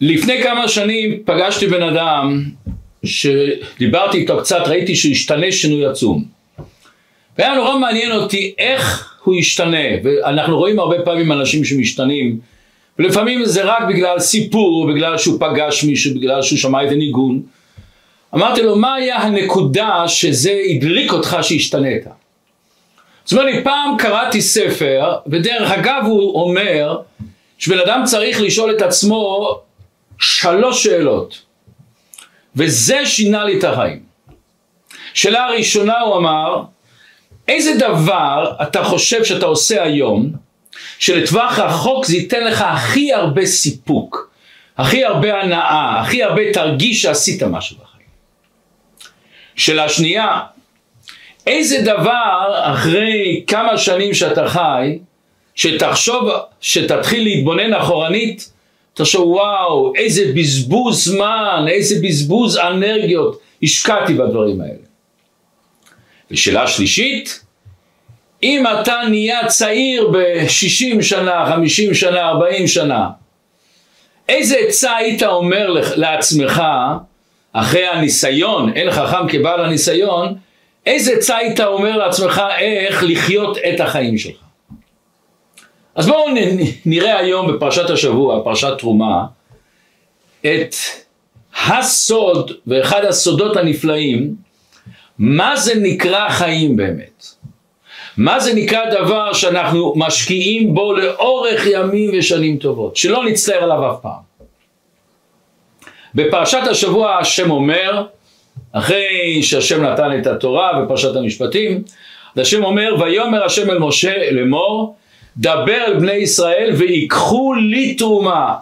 לפני כמה שנים פגשתי בן אדם שדיברתי איתו קצת, ראיתי שהוא השתנה שינוי עצום. והיה נורא מעניין אותי איך הוא ישתנה, ואנחנו רואים הרבה פעמים אנשים שמשתנים, ולפעמים זה רק בגלל סיפור, בגלל שהוא פגש מישהו, בגלל שהוא שמע איזה ניגון. אמרתי לו, מה היה הנקודה שזה הדליק אותך שהשתנית? זאת אומרת, פעם קראתי ספר, ודרך אגב הוא אומר, שבן אדם צריך לשאול את עצמו שלוש שאלות, וזה שינה לי את החיים. שאלה הראשונה הוא אמר, איזה דבר אתה חושב שאתה עושה היום, שלטווח רחוק זה ייתן לך הכי הרבה סיפוק, הכי הרבה הנאה, הכי הרבה תרגיש שעשית משהו בחיים. שאלה שנייה, איזה דבר אחרי כמה שנים שאתה חי, שתחשוב, שתתחיל להתבונן אחורנית, תחשוב וואו, איזה בזבוז זמן, איזה בזבוז אנרגיות השקעתי בדברים האלה. ושאלה שלישית, אם אתה נהיה צעיר ב-60 שנה, 50 שנה, 40 שנה, איזה עצה היית אומר לעצמך אחרי הניסיון, אין חכם כבעל הניסיון, איזה עצה היית אומר לעצמך איך לחיות את החיים שלך? אז בואו נראה היום בפרשת השבוע, פרשת תרומה, את הסוד ואחד הסודות הנפלאים, מה זה נקרא חיים באמת. מה זה נקרא דבר שאנחנו משקיעים בו לאורך ימים ושנים טובות, שלא נצטער עליו אף פעם. בפרשת השבוע השם אומר, אחרי שהשם נתן את התורה בפרשת המשפטים, השם אומר, ויאמר השם אל משה לאמור, דבר אל בני ישראל ויקחו לי תרומה.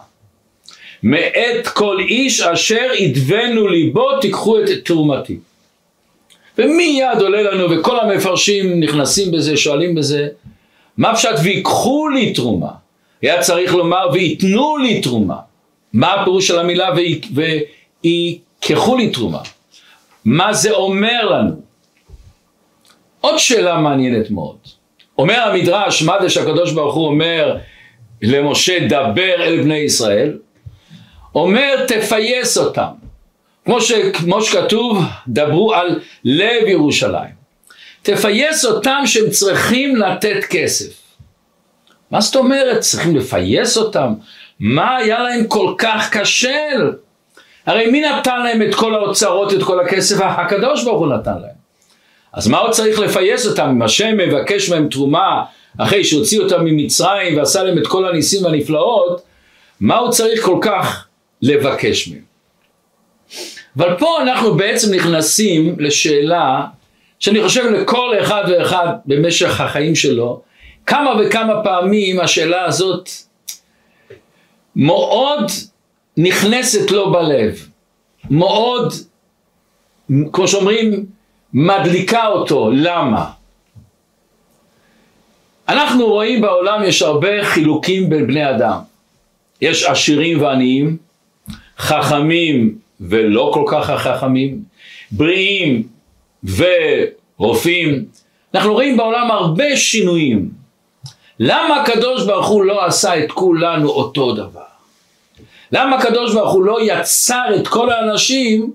מאת כל איש אשר ידבנו ליבו תיקחו את תרומתי. ומיד עולה לנו וכל המפרשים נכנסים בזה, שואלים בזה, מה פשט ויקחו לי תרומה? היה צריך לומר וייתנו לי תרומה. מה הפירוש של המילה ויקחו לי תרומה? מה זה אומר לנו? עוד שאלה מעניינת מאוד. אומר המדרש, מה זה שהקדוש ברוך הוא אומר למשה דבר אל בני ישראל? אומר תפייס אותם. כמו, ש, כמו שכתוב, דברו על לב ירושלים. תפייס אותם שהם צריכים לתת כסף. מה זאת אומרת? צריכים לפייס אותם? מה היה להם כל כך קשה? הרי מי נתן להם את כל האוצרות, את כל הכסף? הקדוש ברוך הוא נתן להם. אז מה עוד צריך לפייס אותם? אם השם מבקש מהם תרומה אחרי שהוציא אותם ממצרים ועשה להם את כל הניסים והנפלאות, מה הוא צריך כל כך לבקש מהם? אבל פה אנחנו בעצם נכנסים לשאלה שאני חושב לכל אחד ואחד במשך החיים שלו, כמה וכמה פעמים השאלה הזאת מאוד נכנסת לו בלב, מאוד, כמו שאומרים, מדליקה אותו, למה? אנחנו רואים בעולם יש הרבה חילוקים בין בני אדם. יש עשירים ועניים, חכמים ולא כל כך החכמים, בריאים ורופאים. אנחנו רואים בעולם הרבה שינויים. למה הקדוש ברוך הוא לא עשה את כולנו אותו דבר? למה הקדוש ברוך הוא לא יצר את כל האנשים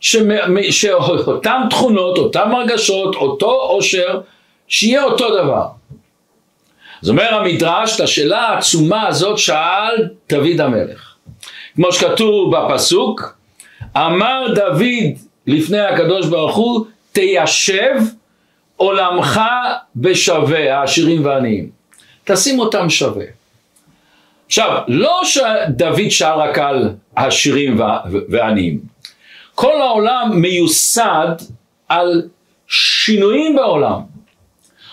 שאותן תכונות, אותן הרגשות, אותו עושר, שיהיה אותו דבר. אז אומר המדרש, את השאלה העצומה הזאת שאל דוד המלך. כמו שכתוב בפסוק, אמר דוד לפני הקדוש ברוך הוא, תיישב עולמך בשווה, העשירים והעניים. תשים אותם שווה. עכשיו, לא שדוד שאל רק על העשירים והעניים. כל העולם מיוסד על שינויים בעולם.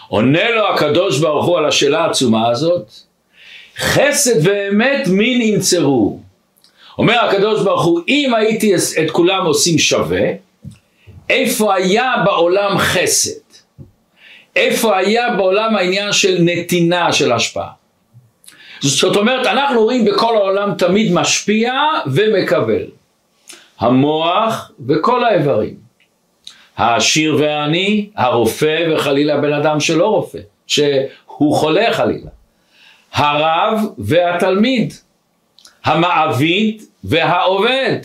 עונה לו הקדוש ברוך הוא על השאלה העצומה הזאת, חסד ואמת מין ינצרו. אומר הקדוש ברוך הוא, אם הייתי את כולם עושים שווה, איפה היה בעולם חסד? איפה היה בעולם העניין של נתינה של השפעה? זאת אומרת, אנחנו רואים בכל העולם תמיד משפיע ומקבל. המוח וכל האיברים. העשיר והעני, הרופא וחלילה בן אדם שלא רופא, שהוא חולה חלילה. הרב והתלמיד, המעביד והעובד.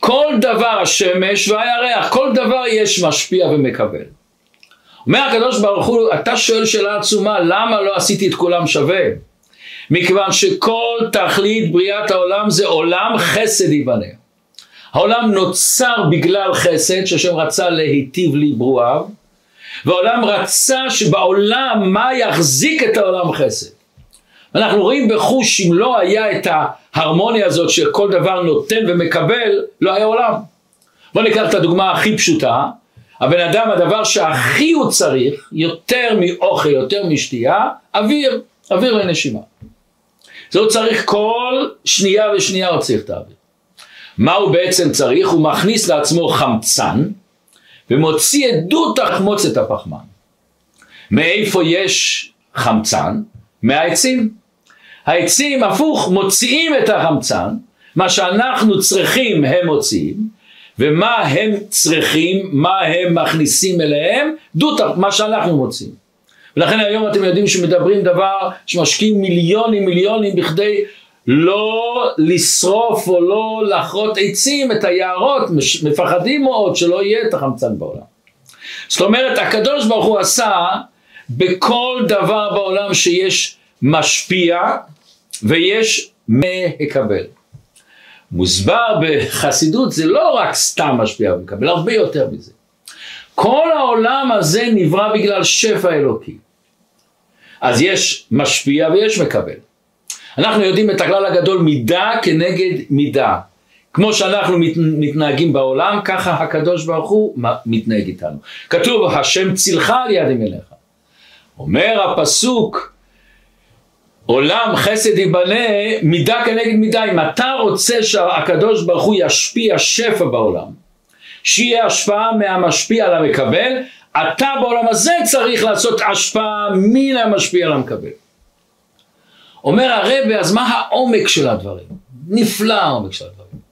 כל דבר השמש והירח, כל דבר יש משפיע ומקבל. אומר הקדוש ברוך הוא, אתה שואל שאלה עצומה, למה לא עשיתי את כולם שווה? מכיוון שכל תכלית בריאת העולם זה עולם חסד ייבנה. העולם נוצר בגלל חסד, שהשם רצה להיטיב לברואיו, והעולם רצה שבעולם מה יחזיק את העולם חסד. אנחנו רואים בחוש אם לא היה את ההרמוניה הזאת שכל דבר נותן ומקבל, לא היה עולם. בואו ניקח את הדוגמה הכי פשוטה, הבן אדם הדבר שהכי הוא צריך, יותר מאוכל, יותר משתייה, אוויר, אוויר לנשימה. זה צריך כל שנייה ושנייה הוא צריך את האוויר. מה הוא בעצם צריך? הוא מכניס לעצמו חמצן ומוציא עדות תחמוצת הפחמן. מאיפה יש חמצן? מהעצים. העצים הפוך מוציאים את החמצן, מה שאנחנו צריכים הם מוציאים, ומה הם צריכים, מה הם מכניסים אליהם, דות מה שאנחנו מוציאים. ולכן היום אתם יודעים שמדברים דבר שמשקיעים מיליונים מיליונים בכדי לא לשרוף או לא לאחרות עצים את היערות, מפחדים מאוד שלא יהיה את החמצן בעולם. זאת אומרת הקדוש ברוך הוא עשה בכל דבר בעולם שיש משפיע ויש מהקבל. מוסבר בחסידות זה לא רק סתם משפיע ומקבל, הרבה יותר מזה. כל העולם הזה נברא בגלל שפע אלוקי. אז יש משפיע ויש מקבל. אנחנו יודעים את הכלל הגדול מידה כנגד מידה. כמו שאנחנו מת, מתנהגים בעולם, ככה הקדוש ברוך הוא מתנהג איתנו. כתוב, השם צילך על יד ימיניך. אומר הפסוק, עולם חסד ייבנה מידה כנגד מידה. אם אתה רוצה שהקדוש ברוך הוא ישפיע שפע בעולם, שיהיה השפעה מהמשפיע על המקבל, אתה בעולם הזה צריך לעשות השפעה מן המשפיע על המקבל. אומר הרבה, אז מה העומק של הדברים? נפלא העומק של הדברים.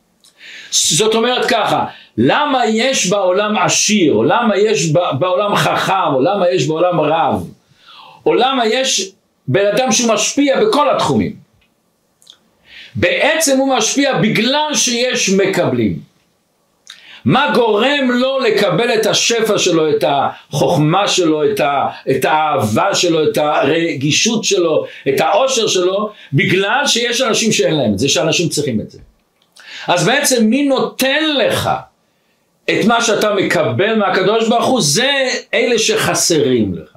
זאת אומרת ככה, למה יש בעולם עשיר, או למה יש בעולם חכם, או למה יש בעולם רב, או למה יש בן אדם שהוא משפיע בכל התחומים. בעצם הוא משפיע בגלל שיש מקבלים. מה גורם לו לקבל את השפע שלו, את החוכמה שלו, את, ה, את האהבה שלו, את הרגישות שלו, את העושר שלו, בגלל שיש אנשים שאין להם את זה, שאנשים צריכים את זה. אז בעצם מי נותן לך את מה שאתה מקבל מהקדוש ברוך הוא, זה אלה שחסרים לך.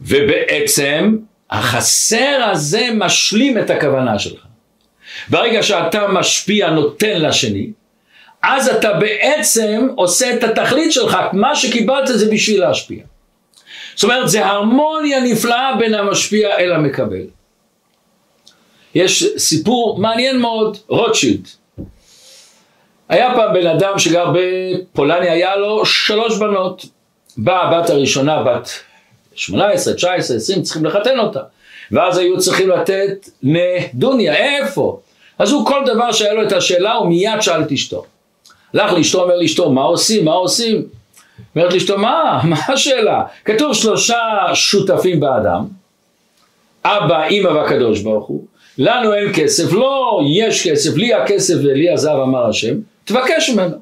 ובעצם החסר הזה משלים את הכוונה שלך. ברגע שאתה משפיע, נותן לשני, אז אתה בעצם עושה את התכלית שלך, מה שקיבלת זה בשביל להשפיע. זאת אומרת, זה הרמוניה נפלאה בין המשפיע אל המקבל. יש סיפור מעניין מאוד, רוטשילד. היה פעם בן אדם שגר בפולניה, היה לו שלוש בנות. באה הבת הראשונה, בת 18, 19, 20, צריכים לחתן אותה. ואז היו צריכים לתת נדוניה, איפה? אז הוא כל דבר שהיה לו את השאלה, הוא מיד שאל את אשתו. הלך לאשתו, אומר לאשתו, מה עושים? מה עושים? אומרת לאשתו, מה? מה השאלה? כתוב שלושה שותפים באדם, אבא, אימא והקדוש ברוך הוא, לנו אין כסף, לא יש כסף, לי הכסף ולי הזהב אמר השם, תבקש ממנו.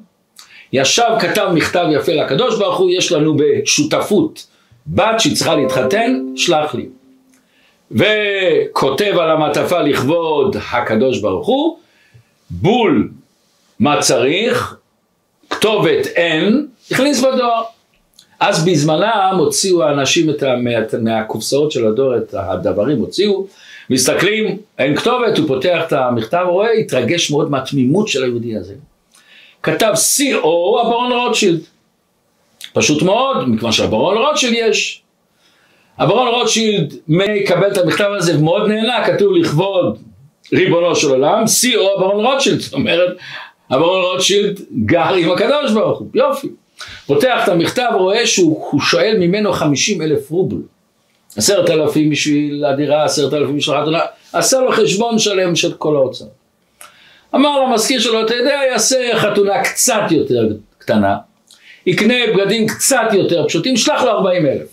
ישב, כתב מכתב יפה לקדוש ברוך הוא, יש לנו בשותפות בת שהיא צריכה להתחתן, שלח לי. וכותב על המעטפה לכבוד הקדוש ברוך הוא, בול מה צריך, כתובת אין, הכניס בדואר. אז בזמנם הוציאו האנשים את ה, מה, מהקופסאות של הדואר, את הדברים הוציאו, מסתכלים, אין כתובת, הוא פותח את המכתב, רואה, התרגש מאוד מהתמימות של היהודי הזה. כתב C.O. הברון רוטשילד. פשוט מאוד, מכיוון שהברון רוטשילד יש. הברון רוטשילד מקבל את המכתב הזה ומאוד נהנה, כתוב לכבוד ריבונו של עולם, C.O. הברון רוטשילד, זאת אומרת, הברון רוטשילד גר עם הקדוש ברוך הוא, יופי. פותח את המכתב, רואה שהוא שואל ממנו חמישים אלף רובל. עשרת אלפים בשביל הדירה, עשרת אלפים בשביל החתונה, עשה לו חשבון שלם של כל ההוצאות. אמר למזכיר שלו, אתה יודע, יעשה חתונה קצת יותר קטנה, יקנה בגדים קצת יותר פשוטים, שלח לו ארבעים אלף.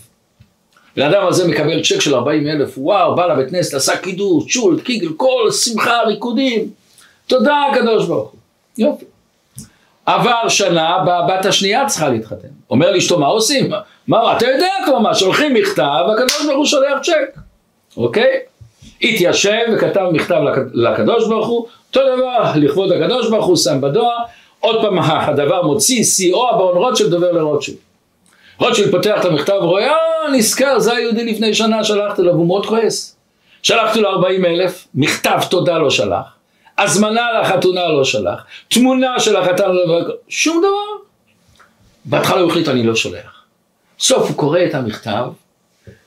בן אדם הזה מקבל צ'ק של 40 אלף, וואו, בא לבית כנסת, עשה קידוש, שולט, קיגל, כל שמחה, ריקודים. תודה הקדוש ברוך הוא. יופי. עבר שנה, הבת השנייה צריכה להתחתן. אומר לאשתו, מה עושים? מה, אתה יודע כבר מה, שולחים מכתב, הקדוש ברוך הוא שולח צ'ק. אוקיי? התיישב וכתב מכתב לקדוש ברוך הוא, אותו דבר, לכבוד הקדוש ברוך הוא, שם בדואר, עוד פעם הדבר מוציא, שיאו הברון רוטשילד דובר לרוטשילד. רוטשילד פותח את המכתב ורואה, אה, נזכר, זה היהודי לפני שנה, שלחתי לו, והוא מאוד כועס. שלחתי לו 40 אלף, מכתב תודה לא שלח, הזמנה לחתונה לא שלח, תמונה של החתן לא... שום דבר. בהתחלה הוא החליט אני לא שולח. בסוף הוא קורא את המכתב,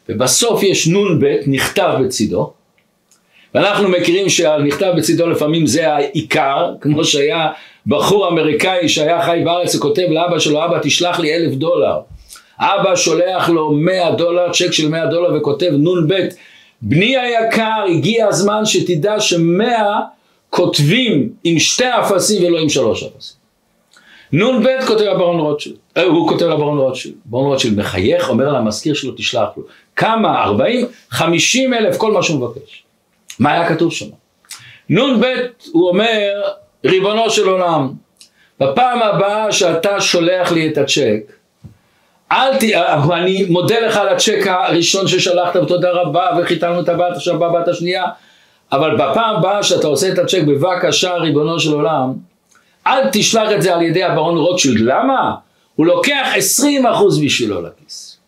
ובסוף יש נ"ב נכתב בצידו, ואנחנו מכירים שהנכתב בצידו לפעמים זה העיקר, כמו שהיה בחור אמריקאי שהיה חי בארץ וכותב לאבא שלו, אבא תשלח לי אלף דולר. אבא שולח לו מאה דולר, צ'ק של מאה דולר וכותב נ"ב, בני היקר, הגיע הזמן שתדע שמאה כותבים עם שתי אפסים ולא עם שלוש אפסים. נ"ב כותב הברון רוטשילד, אה, הוא כותב לברון רוטשילד, ברון רוטשילד מחייך, אומר למזכיר שלו תשלח לו. כמה? ארבעים? חמישים אלף, כל מה שהוא מבקש. מה היה כתוב שם? נ"ב הוא אומר, ריבונו של עולם, בפעם הבאה שאתה שולח לי את הצ'ק, אל ת... אני מודה לך על הצ'ק הראשון ששלחת ותודה רבה וחיתנו את הבת עכשיו בבת השנייה אבל בפעם הבאה שאתה עושה את הצ'ק בבקשה ריבונו של עולם אל תשלח את זה על ידי הברון רוטשילד. למה? הוא לוקח 20% בשבילו לכיס.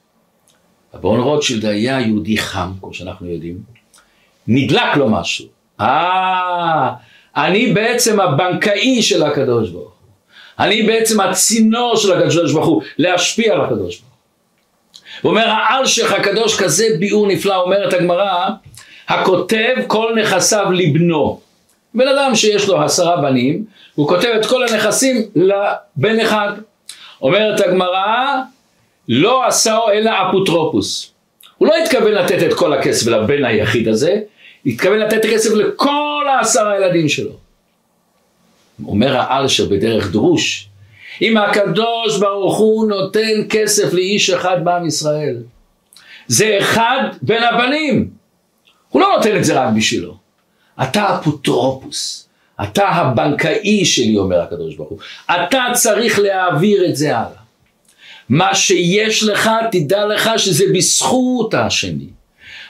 הברון רוטשילד היה יהודי חם כמו שאנחנו יודעים. נדלק לו משהו. אה אני בעצם הבנקאי של הקדוש ברוך הוא. אני בעצם הצינור של הקדוש ברוך הוא להשפיע על הקדוש ברוך הוא. הוא אומר העל שלך הקדוש כזה ביאור נפלא אומרת הגמרא הכותב כל נכסיו לבנו. בן אדם שיש לו עשרה בנים הוא כותב את כל הנכסים לבן אחד. אומרת הגמרא לא עשהו אלא אפוטרופוס. הוא לא התכוון לתת את כל הכסף לבן היחיד הזה התכוון לתת כסף לכל העשרה ילדים שלו. אומר האלשר בדרך דרוש, אם הקדוש ברוך הוא נותן כסף לאיש אחד בעם ישראל, זה אחד בין הבנים, הוא לא נותן את זה רק בשבילו, אתה אפוטרופוס, אתה הבנקאי שלי אומר הקדוש ברוך הוא, אתה צריך להעביר את זה הלאה. מה שיש לך תדע לך שזה בזכות השני.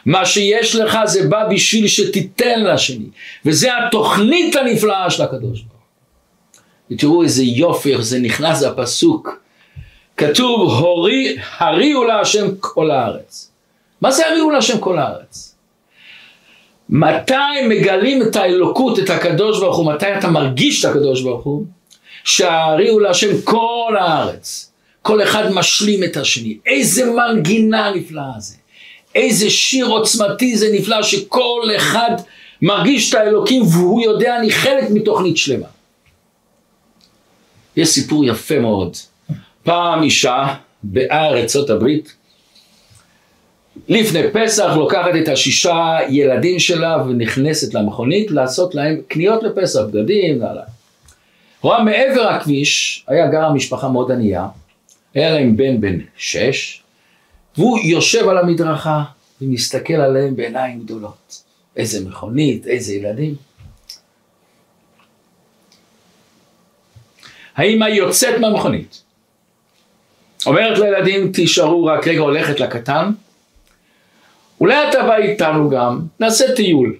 מה שיש לך זה בא בשביל שתיתן לשני וזה התוכנית הנפלאה של הקדוש ברוך ותראו איזה יופי, איך זה נכנס בפסוק. כתוב, הורי, הריעו להשם כל הארץ. מה זה הריעו להשם כל הארץ? מתי מגלים את האלוקות, את הקדוש ברוך הוא, מתי אתה מרגיש את הקדוש ברוך הוא? שהריעו להשם כל הארץ. כל אחד משלים את השני. איזה מנגינה נפלאה זה. איזה שיר עוצמתי זה נפלא שכל אחד מרגיש את האלוקים והוא יודע אני חלק מתוכנית שלמה. יש סיפור יפה מאוד. פעם אישה בארצות הברית, לפני פסח לוקחת את השישה ילדים שלה ונכנסת למכונית לעשות להם קניות לפסח, בגדים והלאה. רואה מעבר הכביש, היה גרה משפחה מאוד ענייה, היה להם בן בן שש, והוא יושב על המדרכה ומסתכל עליהם בעיניים גדולות. איזה מכונית, איזה ילדים. האמא יוצאת מהמכונית. אומרת לילדים תישארו רק רגע הולכת לקטן, אולי אתה בא איתנו גם, נעשה טיול.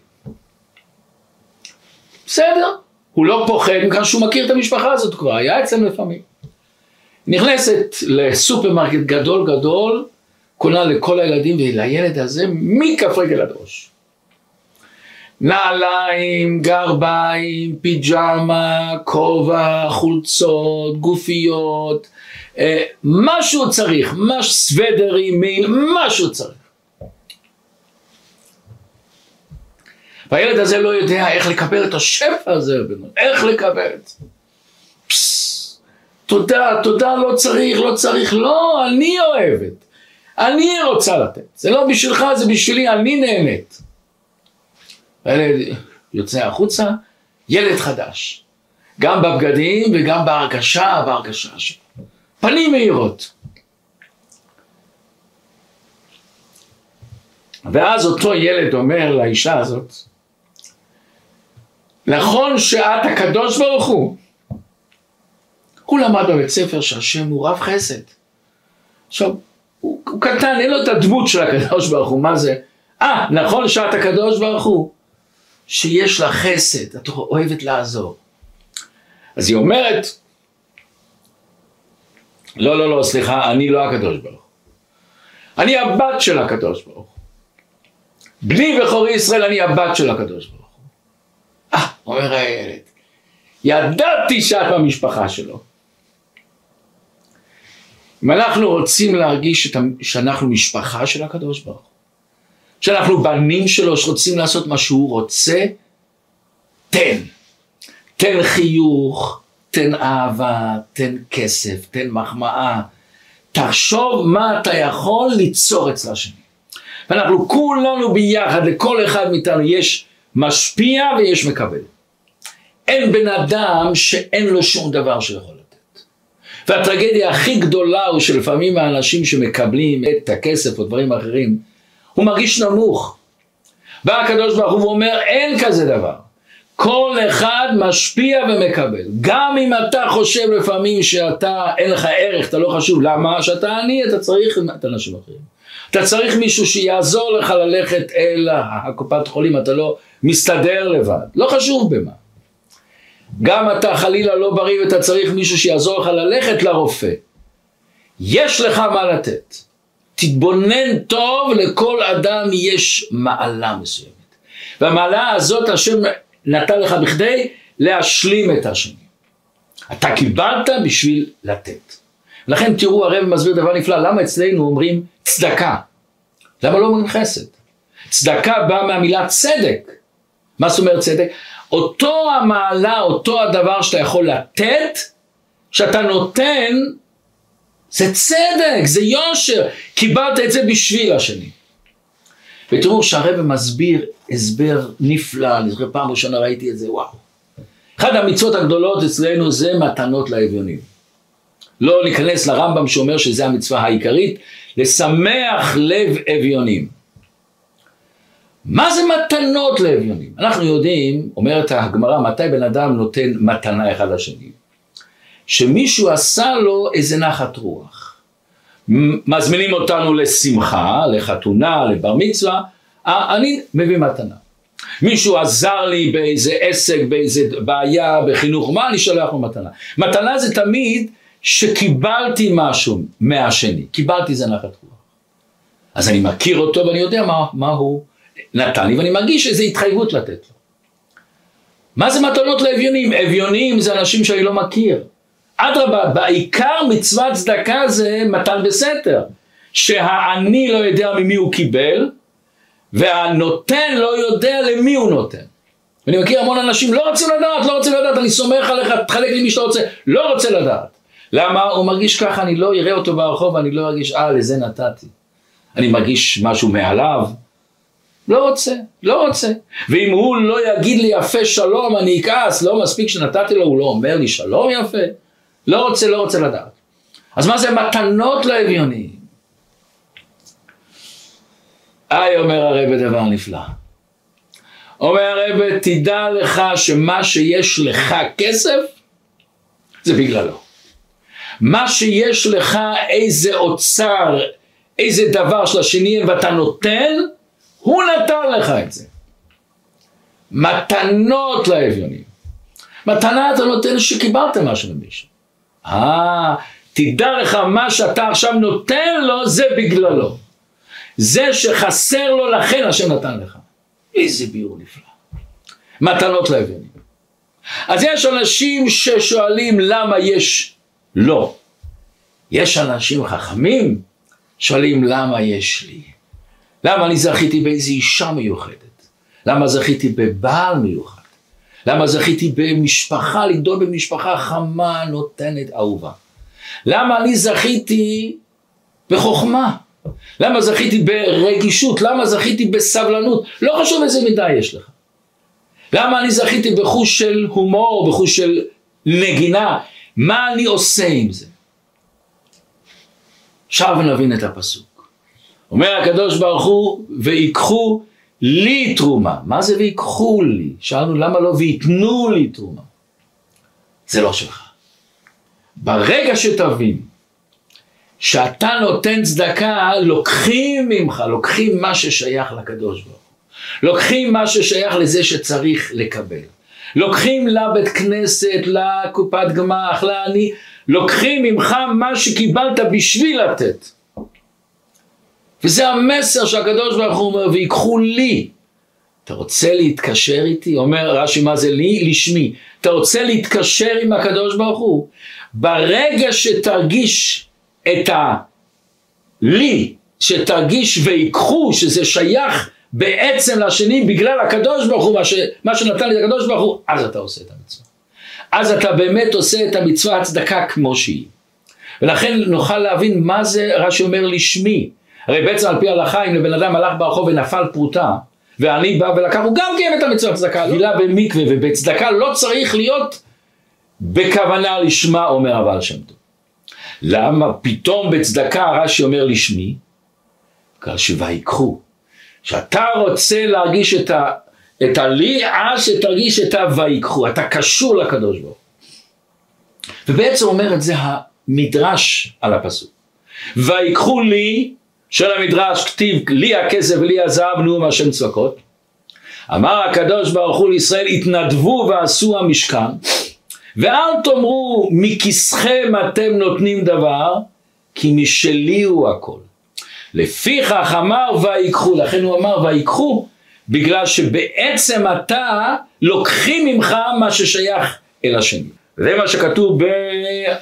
בסדר, הוא לא פוחד מכאן שהוא מכיר את המשפחה הזאת כבר, היה אצלם לפעמים. נכנסת לסופרמרקט גדול גדול, קונה לכל הילדים ולילד הזה מכף רגל עד ראש. נעליים, גרביים, פיג'מה, כובע, חולצות, גופיות, אה, מה שהוא צריך, מה סוודרים, מין, מה שהוא צריך. והילד הזה לא יודע איך לקבל את השפע הזה, איך לקבל את זה. תודה, תודה, לא צריך, לא צריך, לא, אני אוהבת. אני רוצה לתת. זה לא בשבילך, זה בשבילי, אני נהנית. הילד יוצא החוצה, ילד חדש. גם בבגדים וגם בהרגשה, בהרגשה שלו. פנים מהירות. ואז אותו ילד אומר לאישה הזאת, נכון שאת הקדוש ברוך הוא. הוא למד בבית ספר שהשם הוא רב חסד. עכשיו, הוא, הוא קטן, אין לו את הדמות של הקדוש ברוך הוא, מה זה? אה, נכון שאת הקדוש ברוך הוא? שיש לה חסד, את אוהבת לעזור. אז היא אומרת, לא, לא, לא, סליחה, אני לא הקדוש ברוך. אני הבת של הקדוש ברוך הוא. בני בכורי ישראל, אני הבת של הקדוש ברוך. אומר הילד, ידעתי שאת במשפחה שלו. אם אנחנו רוצים להרגיש שאנחנו משפחה של הקדוש ברוך שאנחנו בנים שלו שרוצים לעשות מה שהוא רוצה, תן. תן חיוך, תן אהבה, תן כסף, תן מחמאה. תחשוב מה אתה יכול ליצור אצל השני. ואנחנו כולנו ביחד, לכל אחד מאיתנו יש משפיע ויש מקבל. אין בן אדם שאין לו שום דבר שיכול לתת. והטרגדיה הכי גדולה הוא שלפעמים האנשים שמקבלים את הכסף או דברים אחרים, הוא מרגיש נמוך. בא הקדוש ברוך הוא ואומר אין כזה דבר. כל אחד משפיע ומקבל. גם אם אתה חושב לפעמים שאתה, אין לך ערך, אתה לא חשוב. למה? שאתה עני, אתה צריך את אנשים אחרים. אתה צריך מישהו שיעזור לך ללכת אל הקופת חולים, אתה לא מסתדר לבד. לא חשוב במה. גם אתה חלילה לא בריא ואתה צריך מישהו שיעזור לך ללכת לרופא. יש לך מה לתת. תתבונן טוב, לכל אדם יש מעלה מסוימת. והמעלה הזאת השם נתן לך בכדי להשלים את השני. אתה קיבלת בשביל לתת. לכן תראו הרב מסביר דבר נפלא, למה אצלנו אומרים צדקה? למה לא אומרים חסד? צדקה באה מהמילה צדק. מה זאת אומרת צדק? אותו המעלה, אותו הדבר שאתה יכול לתת, שאתה נותן, זה צדק, זה יושר. קיבלת את זה בשביל השני. ותראו שהרבא מסביר הסבר נפלא, אני זוכר פעם ראשונה ראיתי את זה, וואו. אחת המצוות הגדולות אצלנו זה מתנות לאביונים. לא ניכנס לרמב"ם שאומר שזה המצווה העיקרית, לשמח לב אביונים. מה זה מתנות לאביונים? אנחנו יודעים, אומרת הגמרא, מתי בן אדם נותן מתנה אחד לשני? שמישהו עשה לו איזה נחת רוח. מזמינים אותנו לשמחה, לחתונה, לבר מצווה, אני מביא מתנה. מישהו עזר לי באיזה עסק, באיזה בעיה, בחינוך, מה אני שולח לו מתנה? מתנה זה תמיד שקיבלתי משהו מהשני, קיבלתי זה נחת רוח. אז אני מכיר אותו ואני יודע מה, מה הוא נתן לי ואני מרגיש איזו התחייבות לתת לו. מה זה מתנות לאביונים? אביונים זה אנשים שאני לא מכיר. אדרבה, בעיקר מצוות צדקה זה מתן בסתר. שהעני לא יודע ממי הוא קיבל, והנותן לא יודע למי הוא נותן. אני מכיר המון אנשים, לא רוצים לדעת, לא רוצים לדעת, אני סומך עליך, תחלק לי מי שאתה רוצה, לא רוצה לדעת. למה? הוא מרגיש ככה, אני לא אראה אותו ברחוב, אני לא ארגיש, אה, לזה נתתי. אני מרגיש משהו מעליו, לא רוצה, לא רוצה. ואם הוא לא יגיד לי יפה שלום, אני אכעס, לא מספיק שנתתי לו, הוא לא אומר לי שלום יפה. לא רוצה, לא רוצה לדעת. אז מה זה מתנות לאביונים? היי, אומר הרב דבר נפלא. אומר הרב, תדע לך שמה שיש לך כסף, זה בגללו. מה שיש לך איזה אוצר, איזה דבר של השני ואתה נותן, הוא נתן לך את זה. מתנות לאביונים. מתנה אתה נותן שקיבלת משהו ממישהו. אה, תדע לך מה שאתה עכשיו נותן לו זה בגללו. זה שחסר לו לכן השם נתן לך. איזה ביור נפלא. מתנות לאביונים. אז יש אנשים ששואלים למה יש לא. יש אנשים חכמים שואלים למה יש לי. למה אני זכיתי באיזו אישה מיוחדת? למה זכיתי בבעל מיוחד? למה זכיתי במשפחה, לגדול במשפחה חמה, נותנת, אהובה? למה אני זכיתי בחוכמה? למה זכיתי ברגישות? למה זכיתי בסבלנות? לא חשוב איזה מידה יש לך. למה אני זכיתי בחוש של הומור, בחוש של נגינה? מה אני עושה עם זה? עכשיו נבין את הפסוק. אומר הקדוש ברוך הוא, ויקחו לי תרומה. מה זה ויקחו לי? שאלנו למה לא וייתנו לי תרומה. זה לא שלך. ברגע שתבין שאתה נותן צדקה, לוקחים ממך, לוקחים מה ששייך לקדוש ברוך הוא. לוקחים מה ששייך לזה שצריך לקבל. לוקחים לבית כנסת, לקופת גמח, לעני, לוקחים ממך מה שקיבלת בשביל לתת. וזה המסר שהקדוש ברוך הוא אומר, ויקחו לי. אתה רוצה להתקשר איתי? אומר רש"י, מה זה לי? לשמי. אתה רוצה להתקשר עם הקדוש ברוך הוא? ברגע שתרגיש את הלי, שתרגיש ויקחו, שזה שייך בעצם לשני בגלל הקדוש ברוך הוא, מה, ש, מה שנתן לי הקדוש ברוך הוא, אז אתה עושה את המצווה. אז אתה באמת עושה את המצווה הצדקה כמו שהיא. ולכן נוכל להבין מה זה רש"י אומר לשמי. הרי בעצם על פי ההלכה אם לבן אדם הלך ברחוב ונפל פרוטה ואני בא ולקח, הוא גם קיים את המצווה הצדקה, טבילה במקווה ובצדקה לא צריך להיות בכוונה לשמה אומר הבעל שם טוב. למה פתאום בצדקה רש"י אומר לשמי? בגלל שויקחו. שאתה רוצה להרגיש את, ה, את הלי, אז שתרגיש את הויקחו, אתה קשור לקדוש ברוך ובעצם אומר את זה המדרש על הפסוק. ויקחו לי, של המדרש כתיב לי הכסף ולי הזהב נאום השם צבקות. אמר הקדוש ברוך הוא לישראל התנדבו ועשו המשכן ואל תאמרו מכיסכם אתם נותנים דבר כי משלי הוא הכל. לפיכך אמר ויקחו, לכן הוא אמר ויקחו, בגלל שבעצם אתה לוקחים ממך מה ששייך אל השני. זה מה שכתוב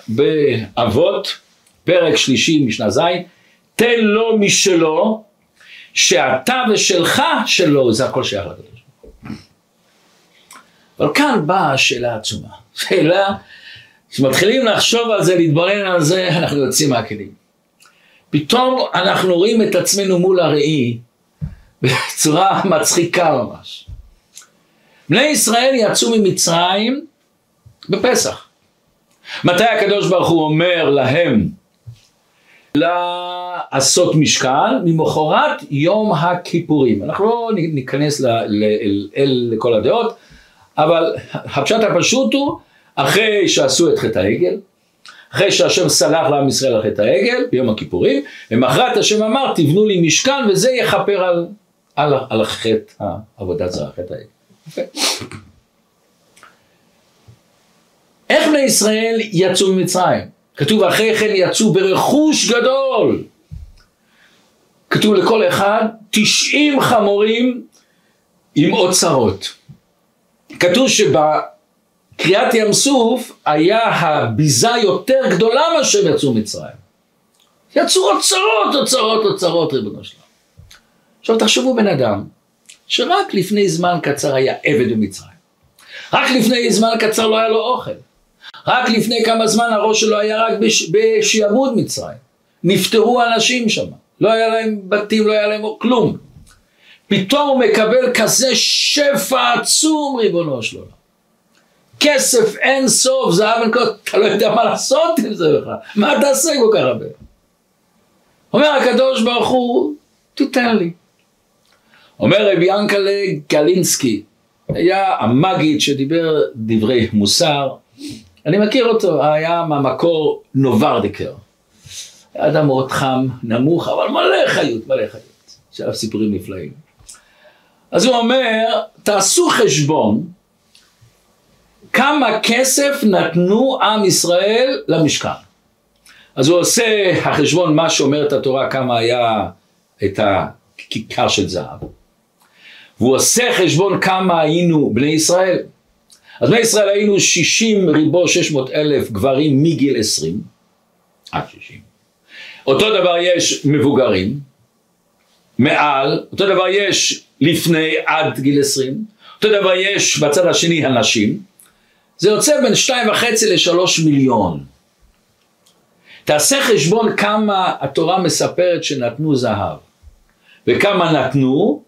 באבות, פרק שלישי משנה ז', תן לו משלו, שאתה ושלך שלו, זה הכל שייך לקדוש. אבל כאן באה השאלה העצומה, שאלה כשמתחילים לחשוב על זה, להתבונן על זה, אנחנו יוצאים מהכלים. פתאום אנחנו רואים את עצמנו מול הראי בצורה מצחיקה ממש. בני ישראל יצאו ממצרים בפסח. מתי הקדוש ברוך הוא אומר להם לעשות משכן? ממחרת יום הכיפורים. אנחנו לא ניכנס לכל הדעות, אבל הפשט הפשוט הוא, אחרי שעשו את חטא העגל, אחרי שהשם סלח לעם ישראל על חטא העגל ביום הכיפורים, למחרת השם אמר תבנו לי משכן וזה יכפר על, על, על חטא העבודת זרה, חטא העגל. איך בני ישראל יצאו ממצרים? כתוב אחרי כן יצאו ברכוש גדול. כתוב לכל אחד תשעים חמורים עם אוצרות. כתוב שב... קריעת ים סוף היה הביזה יותר גדולה מאשר יצאו מצרים. יצאו אוצרות, אוצרות, אוצרות, ריבונו שלנו. עכשיו תחשבו בן אדם, שרק לפני זמן קצר היה עבד במצרים. רק לפני זמן קצר לא היה לו אוכל. רק לפני כמה זמן הראש שלו היה רק בש... בשעבוד מצרים. נפטרו אנשים שם. לא היה להם בתים, לא היה להם כלום. פתאום הוא מקבל כזה שפע עצום, ריבונו של עולם. כסף אין סוף, זהב אין כוח, אתה לא יודע מה לעשות עם זה בכלל, מה תעשה כל כך הרבה? אומר הקדוש ברוך הוא, תיתן לי. אומר רבי ינקלה גלינסקי, היה המגיד שדיבר דברי מוסר, אני מכיר אותו, היה מהמקור נוברדיקר. אדם מאוד חם, נמוך, אבל מלא חיות, מלא חיות. יש עליו סיפורים נפלאים. אז הוא אומר, תעשו חשבון כמה כסף נתנו עם ישראל למשכן. אז הוא עושה החשבון מה שאומרת התורה כמה היה את הכיכר של זהב. והוא עושה חשבון כמה היינו בני ישראל. אז בני ישראל היינו 60 ריבו 600 אלף גברים מגיל 20 עד 60. אותו דבר יש מבוגרים, מעל, אותו דבר יש לפני עד גיל 20, אותו דבר יש בצד השני הנשים, זה יוצא בין שתיים וחצי לשלוש מיליון. תעשה חשבון כמה התורה מספרת שנתנו זהב וכמה נתנו,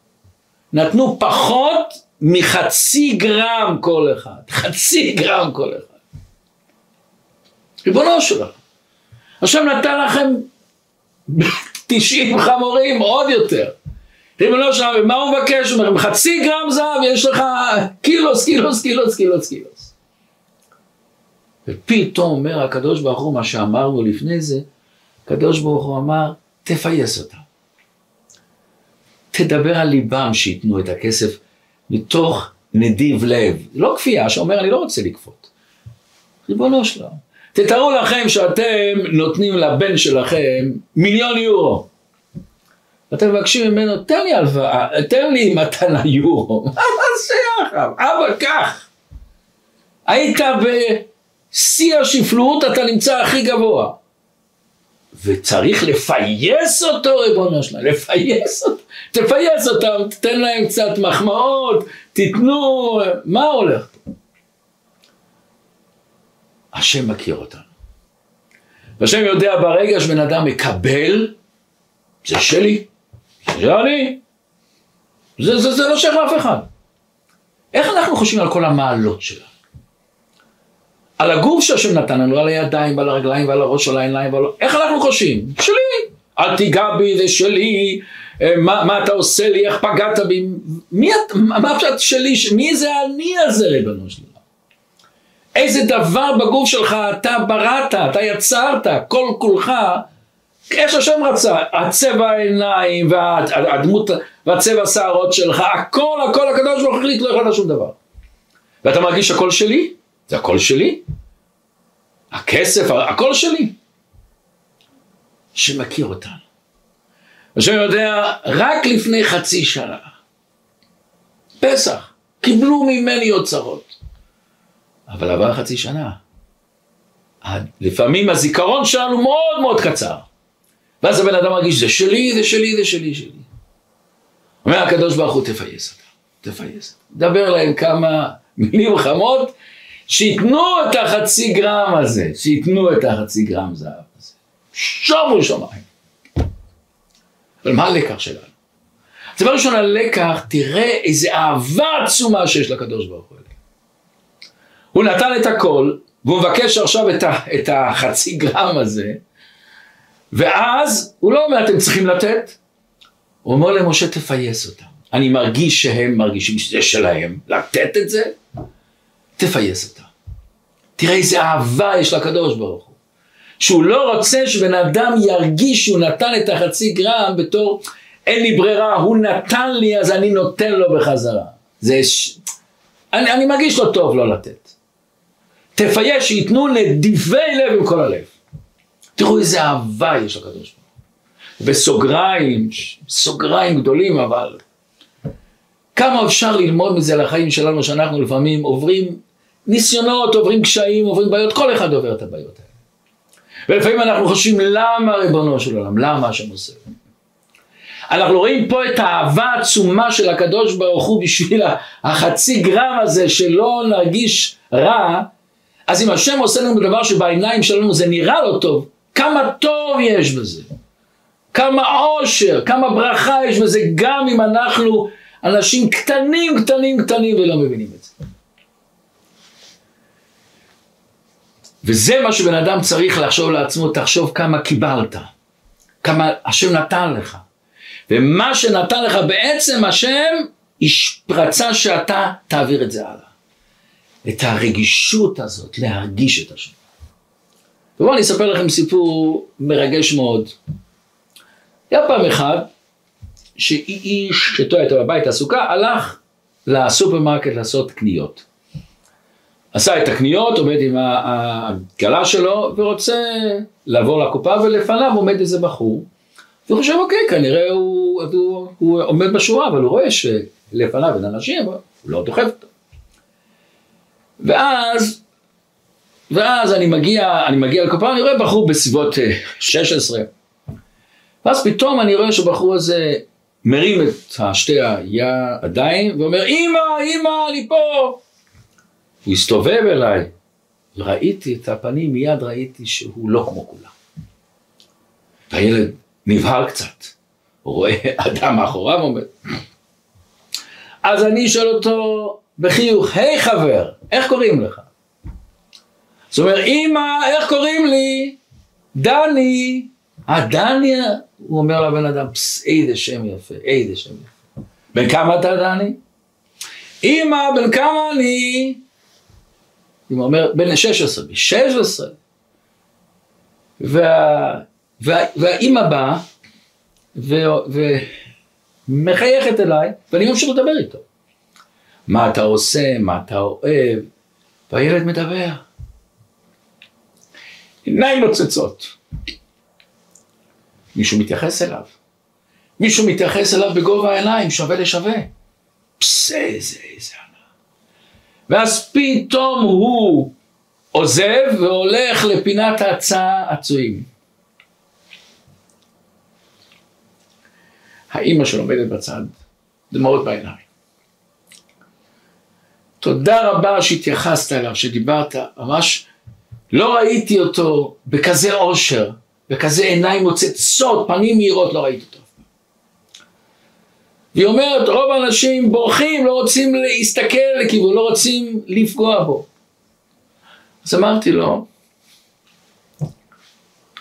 נתנו פחות מחצי גרם כל אחד, חצי גרם כל אחד. ריבונו שלך, עכשיו נתן לכם 90 חמורים, עוד יותר. ריבונו שלנו, ומה הוא מבקש? הוא אומר, חצי גרם זהב, יש לך קילוס, קילוס, קילוס, קילוס, קילוס. ופתאום אומר הקדוש ברוך הוא, מה שאמרנו לפני זה, הקדוש ברוך הוא אמר, תפייס אותם. תדבר על ליבם שייתנו את הכסף מתוך נדיב לב. לא כפייה שאומר, אני לא רוצה לכפות. ריבונו שלנו. תתארו לכם שאתם נותנים לבן שלכם מיליון יורו. ואתם מבקשים ממנו, תן לי הלוואה, תן לי מתנה יורו. מה זה שייך? אבל קח. היית בשיא השפלות, אתה נמצא הכי גבוה. וצריך לפייס אותו, ריבונו שלנו, לפייס אותו. תפייס אותם, תתן להם קצת מחמאות, תיתנו, מה הולך? השם מכיר אותנו. והשם יודע ברגע שבן אדם מקבל, זה שלי, זה אני. זה, זה, זה לא שייך לאף אחד. איך אנחנו חושבים על כל המעלות שלנו? על הגוף שהשם נתן לנו, על הידיים ועל הרגליים ועל הראש ועל העיניים ועל... איך אנחנו חושבים? שלי. אל תיגע בי, זה שלי, מה, מה אתה עושה לי, איך פגעת בי, מי את, מה אפשר שלי, מי זה אני הזה ריבונו שלנו? איזה דבר בגוף שלך אתה בראת, אתה יצרת, כל כולך, איך השם רצה, הצבע העיניים והדמות והצבע השערות שלך, הכל הכל הקדוש ברוך הוא החליט לא החלטה שום דבר. ואתה מרגיש הכל שלי? זה הכל שלי? הכסף, הכל שלי. שמכיר אותנו. השם יודע, רק לפני חצי שנה, פסח, קיבלו ממני אוצרות. אבל עבר חצי שנה. לפעמים הזיכרון שלנו מאוד מאוד קצר. ואז הבן אדם מרגיש, זה שלי, זה שלי, זה שלי, שלי. אומר הקדוש ברוך הוא, תפייס אותם, תפייס. דבר להם כמה מילים חמות, שייתנו את החצי גרם הזה, שייתנו את החצי גרם זהב הזה. שומו שמיים. אבל מה הלקח שלנו? דבר ראשון, הלקח, תראה איזה אהבה עצומה שיש לקדוש ברוך הוא. הוא נתן את הכל, והוא מבקש עכשיו את, ה, את החצי גרם הזה, ואז הוא לא אומר אתם צריכים לתת, הוא אומר למשה תפייס אותם. אני מרגיש שהם מרגישים שזה שלהם, לתת את זה, תפייס אותם. תראה איזה אהבה יש לקדוש ברוך. שהוא לא רוצה שבן אדם ירגיש שהוא נתן את החצי גרם בתור אין לי ברירה, הוא נתן לי אז אני נותן לו בחזרה. זה... ש... אני, אני מרגיש לא טוב לא לתת. תפייש שייתנו נדיבי לב עם כל הלב. תראו איזה אהבה יש לקדוש ברוך הוא. בסוגריים, סוגריים גדולים אבל, כמה אפשר ללמוד מזה לחיים שלנו שאנחנו לפעמים עוברים ניסיונות, עוברים קשיים, עוברים בעיות, כל אחד עובר את הבעיות האלה. ולפעמים אנחנו חושבים למה ריבונו של עולם, למה השם עושה? אנחנו רואים פה את האהבה העצומה של הקדוש ברוך הוא בשביל החצי גרם הזה שלא נרגיש רע, אז אם השם עושה לנו דבר שבעיניים שלנו זה נראה לא טוב, כמה טוב יש בזה, כמה עושר, כמה ברכה יש בזה, גם אם אנחנו אנשים קטנים קטנים קטנים ולא מבינים את זה. וזה מה שבן אדם צריך לחשוב לעצמו, תחשוב כמה קיבלת, כמה השם נתן לך. ומה שנתן לך בעצם השם, רצה שאתה תעביר את זה הלאה. את הרגישות הזאת, להרגיש את השם. ובואו אני אספר לכם סיפור מרגש מאוד. היה פעם אחד שאיש שטוע איתו בבית עסוקה הלך לסופרמרקט לעשות קניות. עשה את הקניות, עומד עם העגלה שלו ורוצה לעבור לקופה ולפניו עומד איזה בחור. והוא חושב אוקיי כנראה הוא, הוא, הוא עומד בשורה אבל הוא רואה שלפניו אין אנשים הוא לא דוחף אותו. ואז, ואז אני מגיע, אני מגיע לקופה, אני רואה בחור בסביבות 16. אה, ואז פתאום אני רואה שהבחור הזה מרים את שתי הידיים ואומר, אמא, אמא, אני פה. הוא הסתובב אליי, ראיתי את הפנים, מיד ראיתי שהוא לא כמו כולם. והילד נבהל קצת, הוא רואה אדם מאחוריו עומד. אז אני שואל אותו, בחיוך, היי hey, חבר, איך קוראים לך? זאת אומרת, אמא, איך קוראים לי? דני. הדניה, הוא אומר לבן אדם, פס, איזה שם יפה, איזה שם יפה. בן כמה אתה דני? אמא, בן כמה אני? אמא אומר, בן 16, ב 16. וה, וה, והאימא באה ומחייכת אליי, ואני ממשיך לדבר איתו. מה אתה עושה, מה אתה אוהב, והילד מדבר. עיניים נוצצות. מישהו מתייחס אליו. מישהו מתייחס אליו בגובה העיניים, שווה לשווה. פס, איזה, איזה. ואז פתאום הוא עוזב והולך לפינת הצעצועים. האימא שלו עומדת בצד, דמעות בעיניים. תודה רבה שהתייחסת אליו, שדיברת, ממש לא ראיתי אותו בכזה אושר, בכזה עיניים מוצצות, פנים מהירות, לא ראיתי אותו. והיא אומרת, רוב האנשים בורחים, לא רוצים להסתכל לכיוון, לא רוצים לפגוע בו. אז אמרתי לו,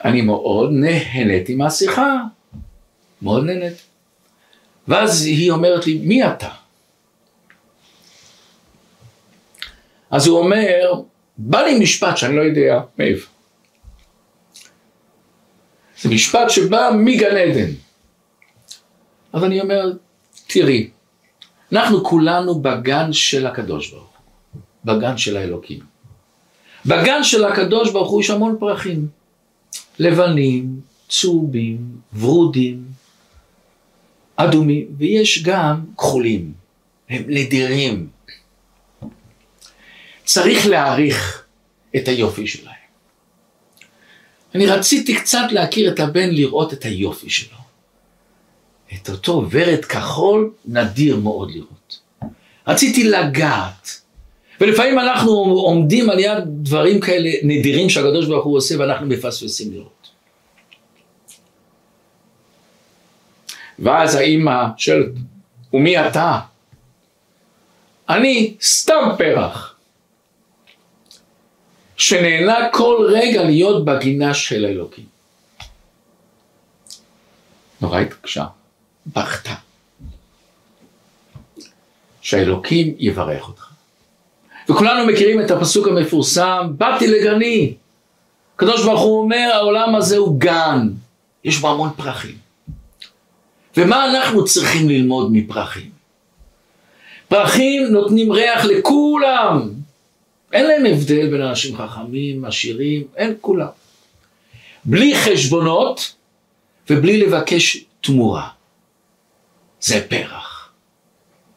אני מאוד נהניתי מהשיחה, מאוד נהניתי. ואז היא אומרת לי, מי אתה? אז הוא אומר, בא לי משפט שאני לא יודע מאיפה. זה משפט שבא מגן עדן. אז אני אומר, תראי, אנחנו כולנו בגן של הקדוש ברוך הוא, בגן של האלוקים. בגן של הקדוש ברוך הוא יש המון פרחים, לבנים, צהובים, ורודים, אדומים, ויש גם כחולים, הם נדירים. צריך להעריך את היופי שלהם. אני רציתי קצת להכיר את הבן, לראות את היופי שלו. את אותו ורד כחול נדיר מאוד לראות. רציתי לגעת. ולפעמים אנחנו עומדים על יד דברים כאלה נדירים שהקדוש ברוך הוא עושה ואנחנו מפספסים לראות. ואז האימא שואלת, ומי אתה? אני סתם פרח. שנהנה כל רגע להיות בגינה של אלוקים. נורא התקשה, בכתה. שהאלוקים יברך אותך. וכולנו מכירים את הפסוק המפורסם, באתי לגני. הקדוש ברוך הוא אומר, העולם הזה הוא גן, יש בו המון פרחים. ומה אנחנו צריכים ללמוד מפרחים? פרחים נותנים ריח לכולם, אין להם הבדל בין אנשים חכמים, עשירים, אין כולם. בלי חשבונות ובלי לבקש תמורה. זה פרח.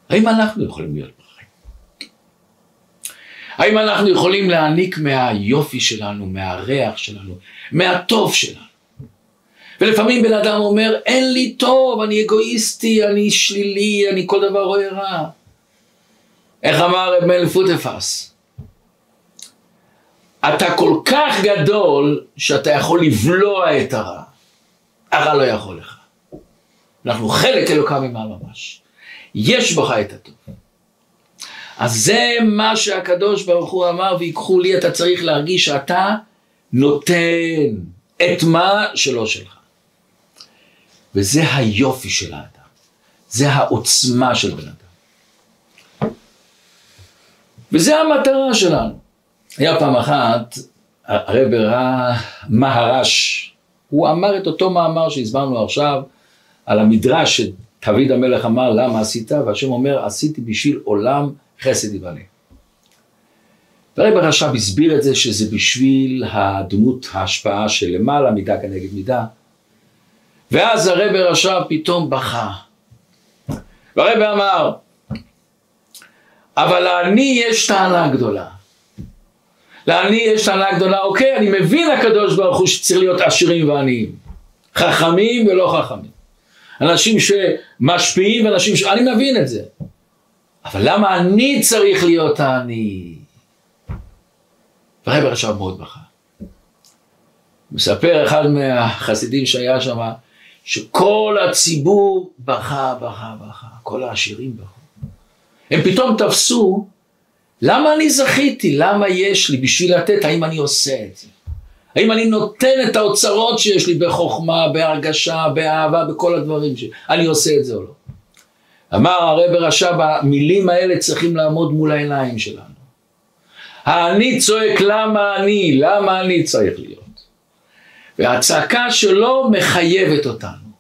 האם אנחנו יכולים להיות פרחים? האם אנחנו יכולים להעניק מהיופי שלנו, מהריח שלנו, מהטוב שלנו? ולפעמים בן אדם אומר, אין לי טוב, אני אגואיסטי, אני שלילי, אני כל דבר רואה רע. איך אמר רב מל פוטפס? אתה כל כך גדול שאתה יכול לבלוע את הרע. הרע לא יכול לך. אנחנו חלק אלוקה ממעל ממש. יש בך את הטוב. אז זה מה שהקדוש ברוך הוא אמר, ויקחו לי, אתה צריך להרגיש שאתה נותן את מה שלא שלך. וזה היופי של האדם. זה העוצמה של בן אדם. וזה המטרה שלנו. היה פעם אחת, הרב ראה מהרש, הוא אמר את אותו מאמר שהסברנו עכשיו, על המדרש שדוד המלך אמר למה עשית, והשם אומר עשיתי בשביל עולם חסד יבנה. והרב הרש"ב הסביר את זה שזה בשביל הדמות ההשפעה של למעלה, מידה כנגד מידה. ואז הרב הרש"ב פתאום בכה. והרב אמר, אבל לעני יש טענה גדולה. לעני יש טענה גדולה, אוקיי, אני מבין הקדוש ברוך הוא שצריך להיות עשירים ועניים. חכמים ולא חכמים. אנשים שמשפיעים ואנשים ש... אני מבין את זה. אבל למה אני צריך להיות העני? ורב עכשיו מאוד בכה. מספר אחד מהחסידים שהיה שם, שכל הציבור בכה, בכה, בכה, כל העשירים בכו. הם פתאום תפסו למה אני זכיתי? למה יש לי? בשביל לתת, האם אני עושה את זה? האם אני נותן את האוצרות שיש לי בחוכמה, בהרגשה, באהבה, בכל הדברים שלי? אני עושה את זה או לא? אמר הרב רש"ב, המילים האלה צריכים לעמוד מול העיניים שלנו. האני צועק למה אני, למה אני צריך להיות. והצעקה שלו מחייבת אותנו,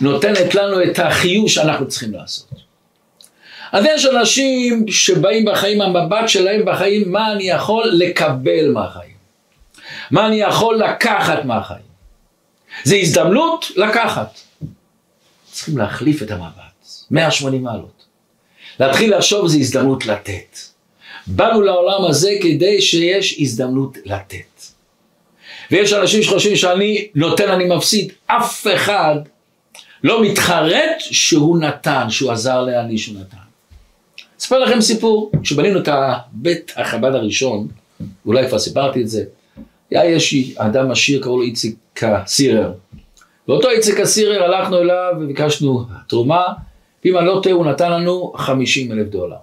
נותנת לנו את החיוב שאנחנו צריכים לעשות. אז יש אנשים שבאים בחיים, המבט שלהם בחיים, מה אני יכול לקבל מהחיים. מה אני יכול לקחת מהחיים. זה הזדמנות לקחת. צריכים להחליף את המבט, 180 מעלות. להתחיל לחשוב זה הזדמנות לתת. באנו לעולם הזה כדי שיש הזדמנות לתת. ויש אנשים שחושבים שאני נותן אני מפסיד, אף אחד לא מתחרט שהוא נתן, שהוא עזר לעני שהוא נתן. אספר לכם סיפור, כשבנינו את הבית החב"ד הראשון, אולי כבר סיפרתי את זה, היה יש אדם עשיר, קראו לו איציק סירר. ואותו איציק הסירר הלכנו אליו וביקשנו תרומה, ואם אני לא טועה הוא נתן לנו 50 אלף דולר.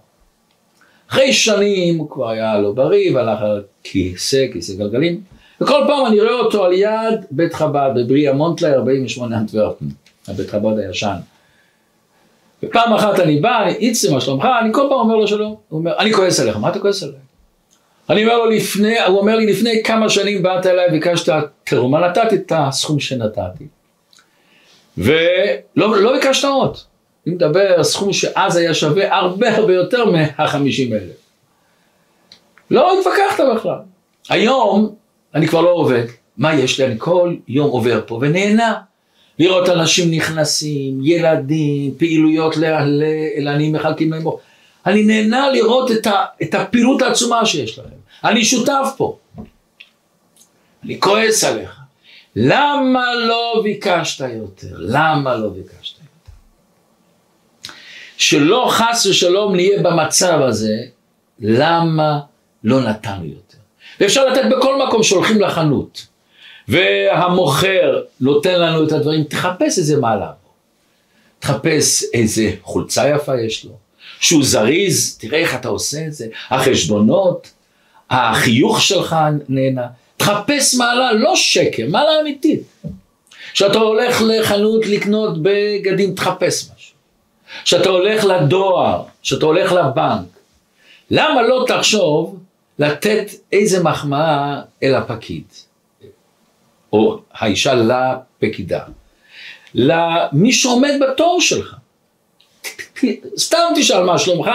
אחרי שנים הוא כבר היה לא בריא והלך על כיסא, כיסא גלגלים, וכל פעם אני רואה אותו על יד בית חב"ד בבריה מונטלי 48 אנטוורפן, הבית חב"ד הישן. ופעם אחת אני בא, איצי מה שלומך, אני כל פעם אומר לו שלום, הוא אומר, אני כועס עליך, מה אתה כועס עליי? אני אומר לו לפני, הוא אומר לי לפני כמה שנים באת אליי, ביקשת תרומה, נתתי את הסכום שנתתי. ולא לא ביקשת עוד. אני מדבר סכום שאז היה שווה הרבה הרבה יותר מהחמישים אלף. לא התווכחת בכלל. היום אני כבר לא עובד, מה יש לי? אני כל יום עובר פה ונהנה. לראות אנשים נכנסים, ילדים, פעילויות לעניים מחלקים להם. אני נהנה לראות את, ה, את הפעילות העצומה שיש לכם. אני שותף פה. אני כועס עליך. למה לא ביקשת יותר? למה לא ביקשת יותר? שלא חס ושלום נהיה במצב הזה, למה לא נתנו יותר? ואפשר לתת בכל מקום שהולכים לחנות, והמוכר נותן לנו את הדברים, תחפש איזה מעלה בו. תחפש איזה חולצה יפה יש לו, שהוא זריז, תראה איך אתה עושה את זה, החשבונות, החיוך שלך נהנה, תחפש מעלה, לא שקר, מעלה אמיתית. כשאתה הולך לחנות לקנות בגדים, תחפש משהו. כשאתה הולך לדואר, כשאתה הולך לבנק, למה לא תחשוב לתת איזה מחמאה אל הפקיד, או האישה לפקידה, למי שעומד בתור שלך. סתם תשאל מה שלומך,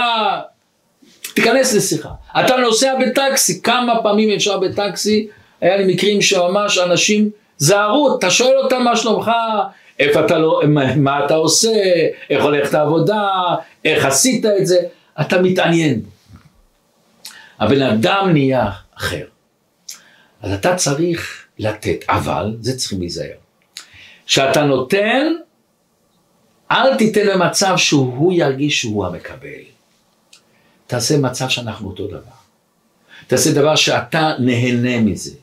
תיכנס לשיחה. אתה נוסע בטקסי, כמה פעמים אפשר בטקסי, היה לי מקרים שממש אנשים זהרו, אתה שואל אותם מה שלומך, איפה אתה לא, מה אתה עושה, איך הולכת העבודה, איך עשית את זה, אתה מתעניין. הבן אדם נהיה אחר. אז אתה צריך לתת, אבל, זה צריכים להיזהר. כשאתה נותן, אל תיתן למצב שהוא ירגיש שהוא המקבל. תעשה מצב שאנחנו אותו דבר. תעשה דבר שאתה נהנה מזה.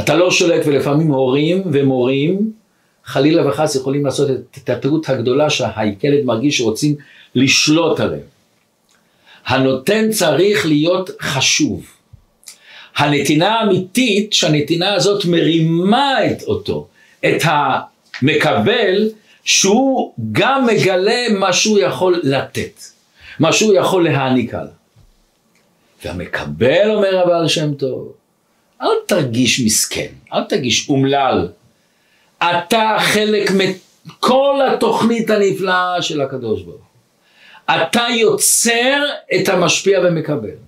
אתה לא שולט ולפעמים הורים ומורים חלילה וחס יכולים לעשות את הטעות הגדולה שהילד מרגיש שרוצים לשלוט עליהם. הנותן צריך להיות חשוב. הנתינה האמיתית, שהנתינה הזאת מרימה את אותו, את המקבל, שהוא גם מגלה מה שהוא יכול לתת, מה שהוא יכול להעניק הלאה. והמקבל, אומר הבעל שם טוב, אל תרגיש מסכן, אל תרגיש אומלל. אתה חלק מכל התוכנית הנפלאה של הקדוש ברוך אתה יוצר את המשפיע ומקבל.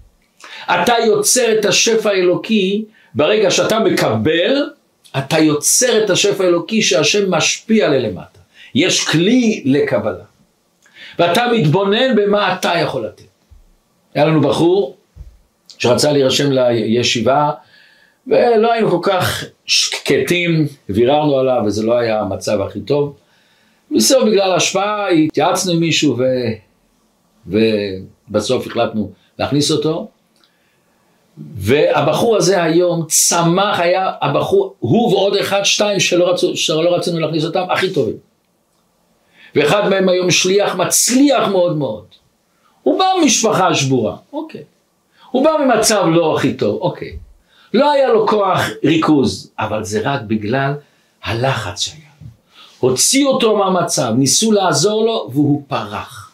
אתה יוצר את השפע האלוקי, ברגע שאתה מקבל, אתה יוצר את השפע האלוקי שהשם משפיע ללמטה. יש כלי לקבלה. ואתה מתבונן במה אתה יכול לתת. היה לנו בחור שרצה להירשם לישיבה, ולא היינו כל כך שקטים, ויררנו עליו, וזה לא היה המצב הכי טוב. בסוף בגלל השפעה התייעצנו עם מישהו ו... ובסוף החלטנו להכניס אותו. והבחור הזה היום צמח, היה הבחור, הוא ועוד אחד, שתיים שלא, רצו, שלא רצינו להכניס אותם, הכי טובים. ואחד מהם היום שליח מצליח מאוד מאוד. הוא בא ממשפחה שבורה, אוקיי. הוא בא ממצב לא הכי טוב, אוקיי. לא היה לו כוח ריכוז, אבל זה רק בגלל הלחץ שהיה. הוציאו אותו מהמצב, ניסו לעזור לו והוא פרח.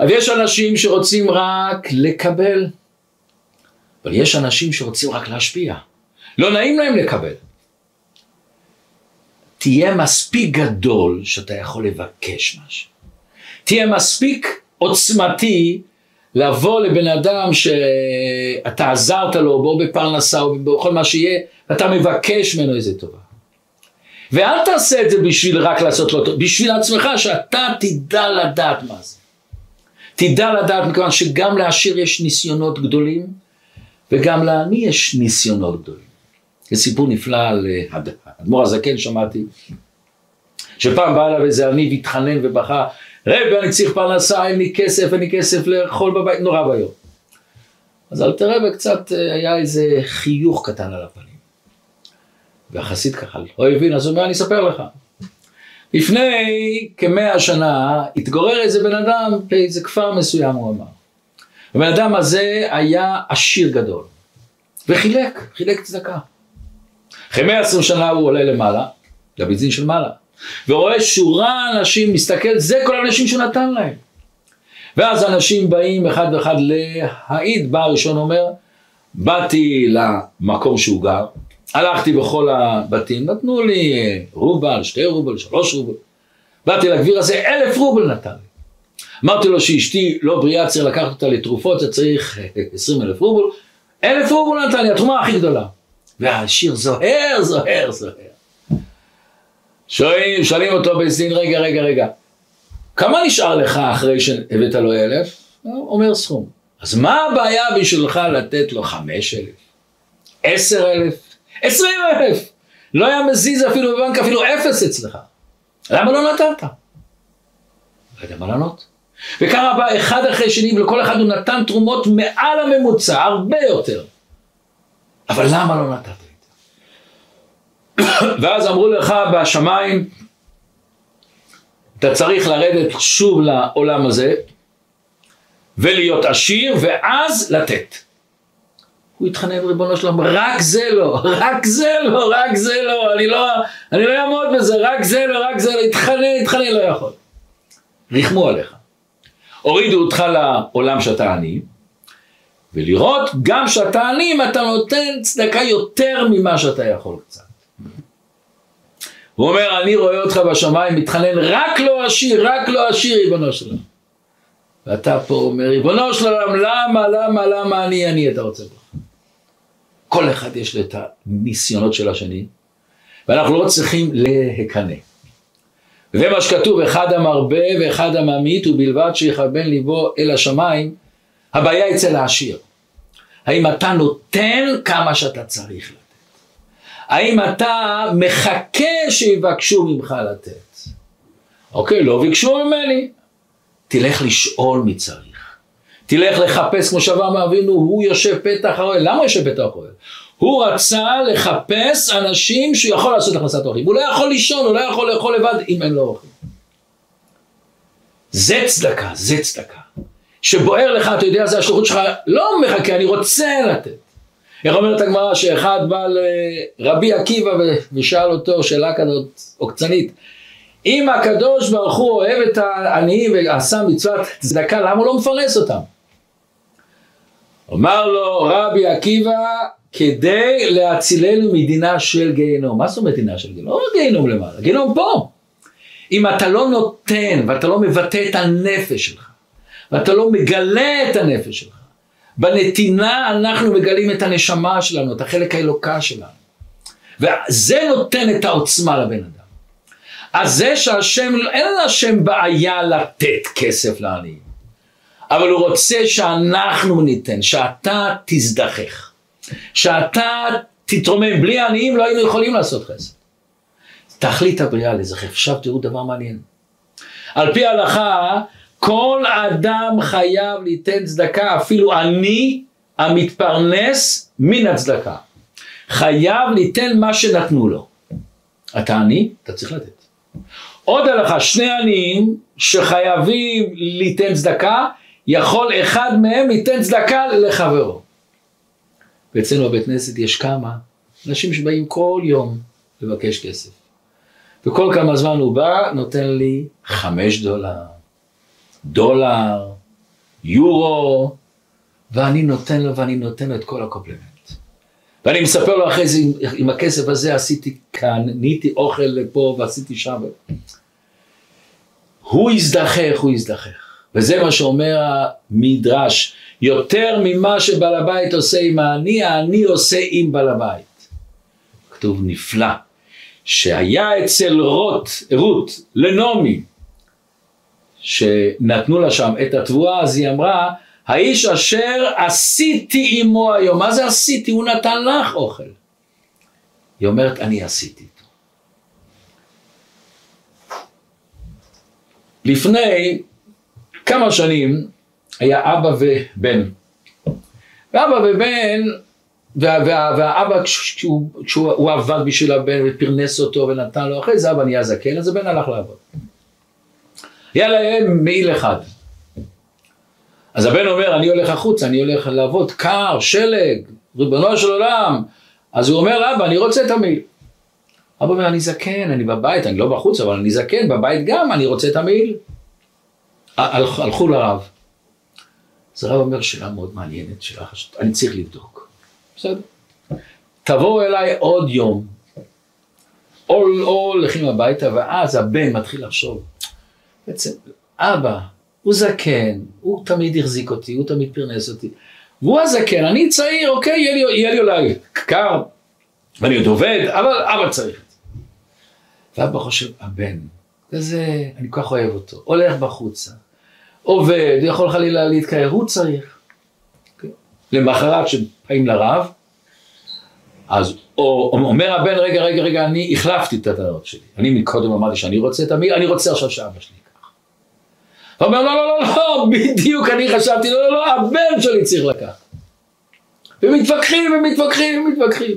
אבל יש אנשים שרוצים רק לקבל, אבל יש אנשים שרוצים רק להשפיע. לא נעים להם לקבל. תהיה מספיק גדול שאתה יכול לבקש משהו. תהיה מספיק עוצמתי לבוא לבן אדם שאתה עזרת לו, בו בפרנסה או בכל מה שיהיה, ואתה מבקש ממנו איזה טובה. ואל תעשה את זה בשביל רק לעשות לו טוב, בשביל עצמך שאתה תדע לדעת מה זה. תדע לדעת מכיוון שגם לעשיר יש ניסיונות גדולים וגם לעני יש ניסיונות גדולים. זה סיפור נפלא על אה, אדמו"ר הזקן שמעתי, שפעם בא אליו איזה עני והתחנן ובכה, רבי אני צריך פרנסה, אין לי כסף, אין לי כסף לאכול בבית, נורא ואיום. אז אל תראה וקצת אה, היה איזה חיוך קטן על הפנים. והחסיד ככה לא הבין, אז הוא אומר, אני אספר לך. לפני כמאה שנה התגורר איזה בן אדם באיזה כפר מסוים, הוא אמר. הבן אדם הזה היה עשיר גדול, וחילק, חילק צדקה. אחרי מאה עשרים שנה הוא עולה למעלה, לביצין של מעלה, ורואה שורה אנשים, מסתכל, זה כל האנשים שהוא נתן להם. ואז אנשים באים אחד ואחד להעיד, בא הראשון אומר, באתי למקום שהוא גר, הלכתי בכל הבתים, נתנו לי רובל, שתי רובל, שלוש רובל. באתי לגביר הזה, אלף רובל נתן לי. אמרתי לו שאשתי לא בריאה, צריך לקחת אותה לתרופות, זה צריך עשרים אלף רובל. אלף רובל נתן לי, התרומה הכי גדולה. והשיר זוהר, זוהר, זוהר. שואלים, שואלים אותו בסין, רגע, רגע, רגע. כמה נשאר לך אחרי שהבאת לו אלף? אומר סכום. אז מה הבעיה בשבילך לתת לו חמש אלף? עשר אלף? עשרים אלף. לא היה מזיז אפילו בבנק אפילו אפס אצלך. למה לא נתת? לא יודע מה לענות. וככה בא אחד אחרי שני ולכל אחד הוא נתן תרומות מעל הממוצע, הרבה יותר. אבל למה לא נתת את זה? ואז אמרו לך בשמיים, אתה צריך לרדת שוב לעולם הזה ולהיות עשיר ואז לתת. הוא התחנן ריבונו שלום, רק זה לא, רק זה לא, רק זה לא, אני לא, אני לא אעמוד בזה, רק זה לא, רק זה לא, התחנן, התחנן, לא יכול. ריחמו עליך. הורידו אותך לעולם שאתה עני, ולראות גם שאתה עני אם אתה נותן צדקה יותר ממה שאתה יכול קצת. הוא אומר, אני רואה אותך בשמיים מתחנן רק לא עשיר, רק לא עשיר, ריבונו שלום. ואתה פה אומר, ריבונו שלום, למה, למה, למה אני אני אתה רוצה בך? כל אחד יש לו את הניסיונות של השני, ואנחנו לא צריכים להקנא. וזה מה שכתוב, אחד המרבה ואחד הממית, ובלבד שיכוון ליבו אל השמיים, הבעיה אצל העשיר. האם אתה נותן כמה שאתה צריך לתת? האם אתה מחכה שיבקשו ממך לתת? אוקיי, לא ביקשו ממני. תלך לשאול מי צריך. תלך לחפש, כמו שאברהם אבינו, הוא יושב פתח האוהל. למה הוא יושב פתח האוהל? הוא רצה לחפש אנשים שהוא יכול לעשות הכנסת אורחים. הוא לא יכול לישון, הוא לא יכול לאכול לבד אם אין לו אורחים. זה צדקה, זה צדקה. שבוער לך, אתה יודע, זה השליחות שלך, לא מחכה, אני רוצה לתת. איך אומרת הגמרא שאחד בא לרבי עקיבא ושאל אותו שאלה כזאת עוקצנית, אם הקדוש ברוך הוא אוהב את העניים ועשה מצוות צדקה, למה הוא לא מפרנס אותם? אמר לו רבי עקיבא, כדי להצילנו מדינה של גיהנום. מה זאת אומרת דינה של גיהנום? לא גיהנום למעלה, גיהנום פה. אם אתה לא נותן ואתה לא מבטא את הנפש שלך, ואתה לא מגלה את הנפש שלך, בנתינה אנחנו מגלים את הנשמה שלנו, את החלק האלוקה שלנו. וזה נותן את העוצמה לבן אדם. אז זה שהשם, אין להשם בעיה לתת כסף לעניים, אבל הוא רוצה שאנחנו ניתן, שאתה תזדחך, שאתה תתרומם, בלי עניים לא היינו יכולים לעשות חסד. תכלית הבריאה לזכר, עכשיו תראו דבר מעניין. על פי ההלכה, כל אדם חייב ליתן צדקה, אפילו אני המתפרנס מן הצדקה. חייב ליתן מה שנתנו לו. אתה עני, אתה צריך לתת. עוד הלכה, שני עניים שחייבים ליתן צדקה, יכול אחד מהם ליתן צדקה לחברו. ואצלנו בבית כנסת יש כמה אנשים שבאים כל יום לבקש כסף. וכל כמה זמן הוא בא, נותן לי חמש דולר, דולר, יורו, ואני נותן לו ואני נותן לו את כל הקופלמנט. ואני מספר לו אחרי זה, עם, הכסף הזה עשיתי כאן, ניתי אוכל לפה ועשיתי שם. הוא יזדחך, הוא יזדחך. וזה מה שאומר המדרש, יותר ממה שבעל הבית עושה עם העני, העני עושה עם בעל הבית. כתוב נפלא, שהיה אצל רות, רות, לנעמי, שנתנו לה שם את התבואה, אז היא אמרה, האיש אשר עשיתי עמו היום, מה זה עשיתי? הוא נתן לך אוכל. היא אומרת, אני עשיתי איתו. לפני כמה שנים היה אבא ובן. ואבא ובן, וה, וה, והאבא כשהוא, כשהוא עבד בשביל הבן ופרנס אותו ונתן לו, אחרי זה אבא נהיה זקן, אז הבן הלך לעבוד. היה להם מעיל אחד. אז הבן אומר, אני הולך החוצה, אני הולך לעבוד, קר, שלג, ריבונו של עולם. אז הוא אומר, אבא, אני רוצה את המעיל. אבא אומר, אני זקן, אני בבית, אני לא בחוץ, אבל אני זקן, בבית גם, אני רוצה את המעיל. הלכו לרב. אז הרב אומר, שאלה מאוד מעניינת, שאלה חשובה, אני צריך לבדוק. בסדר. תבואו אליי עוד יום, או, או הולכים הביתה, ואז הבן מתחיל לחשוב, בעצם, אבא, הוא זקן, הוא תמיד החזיק אותי, הוא תמיד פרנס אותי. והוא הזקן, אני צעיר, אוקיי, יהיה לי, יהיה לי אולי קר, ואני עוד עובד, אבל אבא צריך את זה. ואבא חושב, הבן, כזה, אני כל כך אוהב אותו, הולך בחוצה, עובד, יכול חלילה להתקרר, הוא צריך. Okay. למחרת שבאים לרב, אז או, אומר הבן, רגע, רגע, רגע, אני החלפתי את הטענות שלי. אני מקודם אמרתי שאני רוצה את המיר, אני רוצה עכשיו שאבא שלי. הוא אומר, לא, לא, לא, לא, בדיוק אני חשבתי, לא, לא, לא, הבן שלי צריך לקחת. ומתווכחים ומתווכחים ומתווכחים.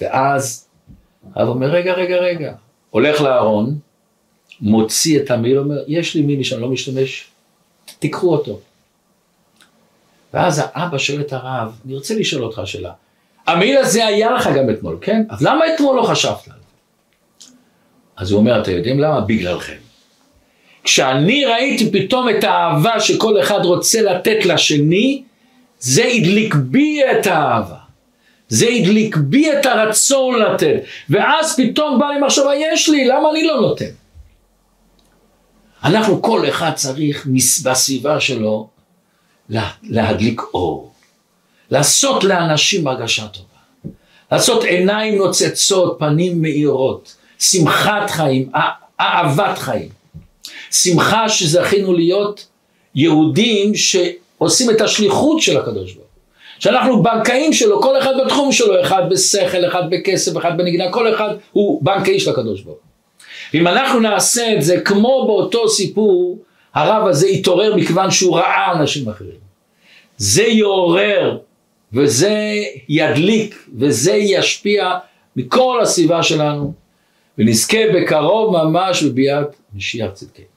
ואז הרב אומר, רגע, רגע, רגע. הולך לארון, מוציא את המיל, אומר, יש לי מילי שאני לא משתמש, תיקחו אותו. ואז האבא שואל את הרב, אני רוצה לשאול אותך שאלה, המיל הזה היה לך גם אתמול, כן? אז למה אתמול לא חשבת על זה? אז הוא אומר, אתם יודעים למה? בגללכם. כשאני ראיתי פתאום את האהבה שכל אחד רוצה לתת לשני, זה הדליק בי את האהבה. זה הדליק בי את הרצון לתת. ואז פתאום בא לי מחשבה, יש לי, למה אני לא נותן? אנחנו, כל אחד צריך בסביבה שלו להדליק אור. לעשות לאנשים הרגשה טובה. לעשות עיניים נוצצות, פנים מאירות, שמחת חיים, אהבת חיים. שמחה שזכינו להיות יהודים שעושים את השליחות של הקדוש ברוך הוא. שאנחנו בנקאים שלו, כל אחד בתחום שלו, אחד בשכל, אחד בכסף, אחד בנגינה, כל אחד הוא בנקאי של הקדוש ברוך הוא. ואם אנחנו נעשה את זה כמו באותו סיפור, הרב הזה יתעורר מכיוון שהוא ראה אנשים אחרים. זה יעורר וזה ידליק וזה ישפיע מכל הסביבה שלנו ונזכה בקרוב ממש בביאת משיח צדקנו.